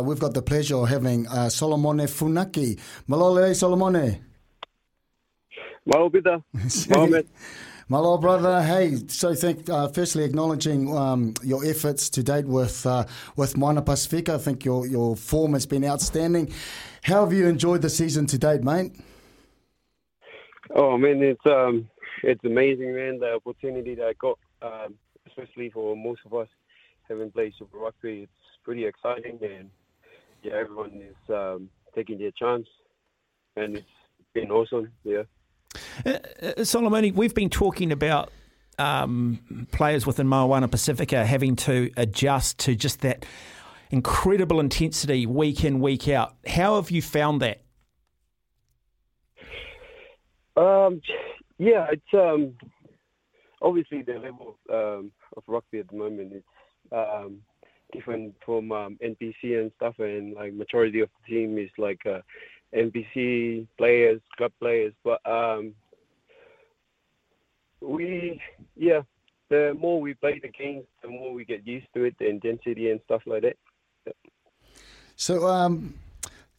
We've got the pleasure of having uh, Solomone Funaki. Malole, Solomone. Malo. Mohammed. Malo, brother. Hey, so thank, uh, firstly acknowledging um, your efforts to date with uh, with Moana Pasifika. I think your, your form has been outstanding. How have you enjoyed the season to date, mate? Oh man, it's um, it's amazing, man. The opportunity that I got, um, especially for most of us having played Super Rugby, it's pretty exciting, and yeah, everyone is um, taking their chance, and it's been awesome. Yeah. Uh, uh, Solomoni, we've been talking about um, players within Moana Pasifika having to adjust to just that incredible intensity week in, week out. How have you found that? Um, yeah, it's um, obviously the level um, of rugby at the moment is um, different from um, NPC and stuff, and like majority of the team is like uh, NPC players, club players. But um, we, yeah, the more we play the games, the more we get used to it, the intensity and stuff like that. So, um,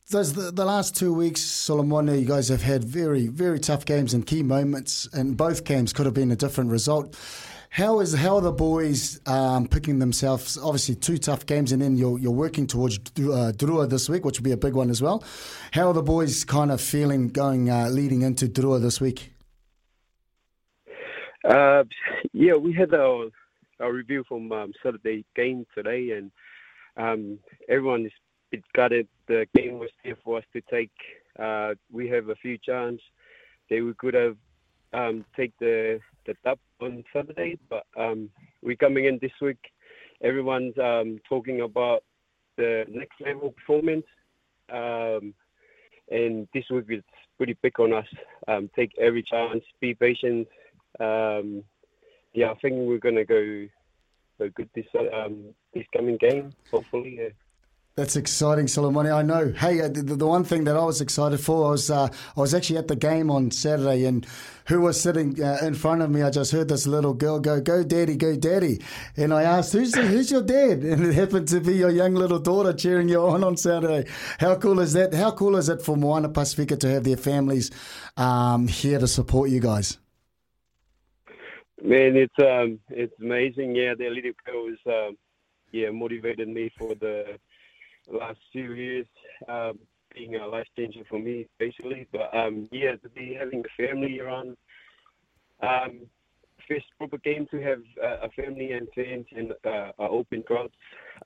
those the, the last two weeks, Solomon, you guys have had very, very tough games and key moments, and both games could have been a different result. How is how are the boys um, picking themselves? Obviously, two tough games, and then you're you're working towards uh, Drua this week, which will be a big one as well. How are the boys kind of feeling going uh, leading into Drua this week? Uh, yeah, we had our, our review from um, Saturday game today, and um, everyone is bit gutted. The game was there for us to take. Uh, we have a few chances. They we could have um, take the the dub on Saturday, but um, we're coming in this week. Everyone's um, talking about the next level performance, um, and this week it's pretty big on us. Um, take every chance, be patient. Um, yeah, I think we're gonna go go good this um, this coming game. Hopefully, yeah. That's exciting, Solomoni. I know. Hey, uh, the, the, one thing that I was excited for I was uh, I was actually at the game on Saturday, and who was sitting uh, in front of me? I just heard this little girl go, "Go, daddy, go, daddy!" And I asked, "Who's who's your dad?" And it happened to be your young little daughter cheering you on on Saturday. How cool is that? How cool is it for Moana Pasifika to have their families um, here to support you guys? Man, it's um, it's amazing. Yeah, their little girl is um, yeah motivated me for the last few years um, being a life changer for me, basically. But um, yeah, to be having a family around, um, first proper game to have uh, a family and fans and uh, open crowds,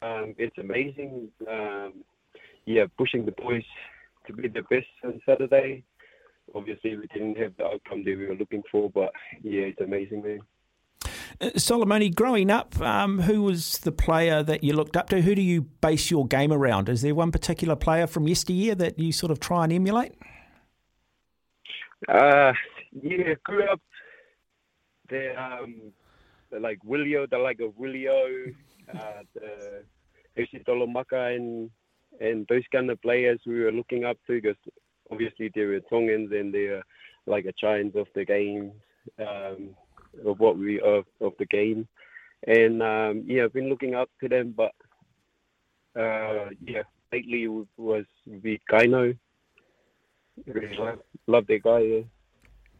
um, it's amazing. Um, yeah, pushing the boys to be the best on Saturday. Obviously, we didn't have the outcome that we were looking for, but yeah, it's amazing, man. Uh, Solomoni, growing up, um, who was the player that you looked up to? Who do you base your game around? Is there one particular player from yesteryear that you sort of try and emulate? Uh, yeah, grew up the um, like Willio, the like of Willio, uh, the Isitolo Maka and and those kind of players we were looking up to because obviously they were Tongans and they're like a giants of the game. Um, of what we of, of the game, and um, yeah, I've been looking up to them. But uh, yeah, lately was the Kaino. Really love, love that guy. Yeah.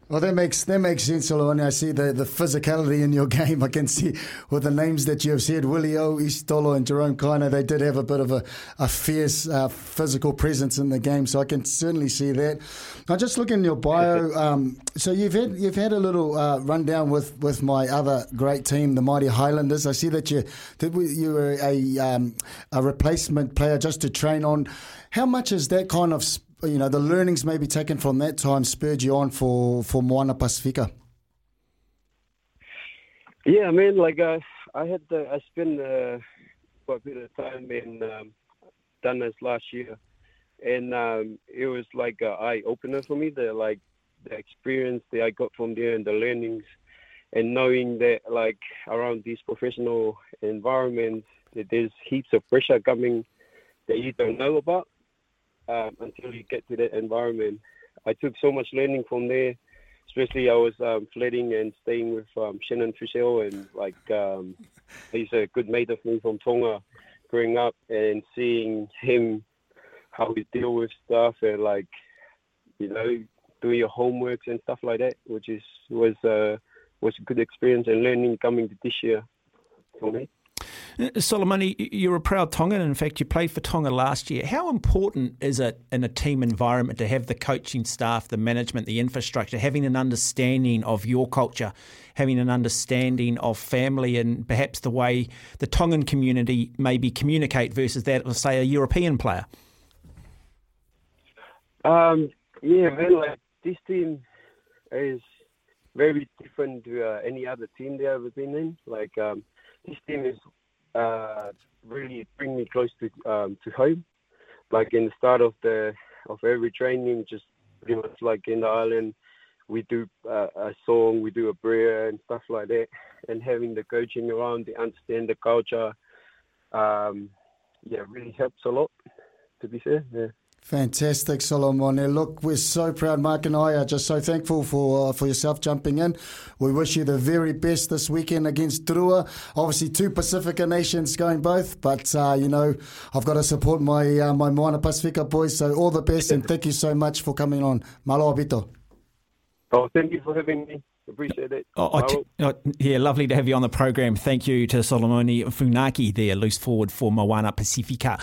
Well, that makes that makes sense, Solomon. I see the, the physicality in your game. I can see with the names that you have said, Willie O, Isitolo, and Jerome Kaino, they did have a bit of a, a fierce uh, physical presence in the game. So I can certainly see that. Now, just looking in your bio. Um, so you've had you've had a little uh, rundown with, with my other great team, the Mighty Highlanders. I see that you that you were a um, a replacement player just to train on. How much is that kind of you know the learnings maybe taken from that time spurred you on for for Moana Pasifika? Yeah, I mean, like uh, I had I spent uh, quite a bit of time in um, Dunnes last year and um, it was like an eye opener for me. The like the experience that I got from there and the learnings, and knowing that like around these professional environments, that there's heaps of pressure coming that you don't know about um, until you get to that environment. I took so much learning from there. Especially, I was um, flirting and staying with um, Shannon Frizell, and like um, he's a good mate of me from Tonga growing up, and seeing him how he deal with stuff and like you know doing your homeworks and stuff like that, which is was uh, was a good experience and learning coming to this year for me. Uh, Solomoni, you're a proud Tongan. In fact, you played for Tonga last year. How important is it in a team environment to have the coaching staff, the management, the infrastructure, having an understanding of your culture, having an understanding of family, and perhaps the way the Tongan community maybe communicate versus that of, say, a European player? Um, yeah, man, like this team is very different to uh, any other team they've ever been in. Like um, this team is uh, really bring me close to um, to home. Like in the start of the of every training, just pretty much like in the island, we do uh, a song, we do a prayer and stuff like that. And having the coaching around, they understand the culture. Um, yeah, really helps a lot. To be fair, yeah. Fantastic, Solomon. Look, we're so proud. Mark and I are just so thankful for uh, for yourself jumping in. We wish you the very best this weekend against Drua. Obviously, two Pacifica nations going both, but uh, you know I've got to support my uh, my Moana Pasifika boys. So all the best, and thank you so much for coming on. Malo abito. Oh, thank you for having me. Appreciate it. Oh, oh, yeah, lovely to have you on the program. Thank you to Solomoni Funaki there, loose forward for Moana Pasifika.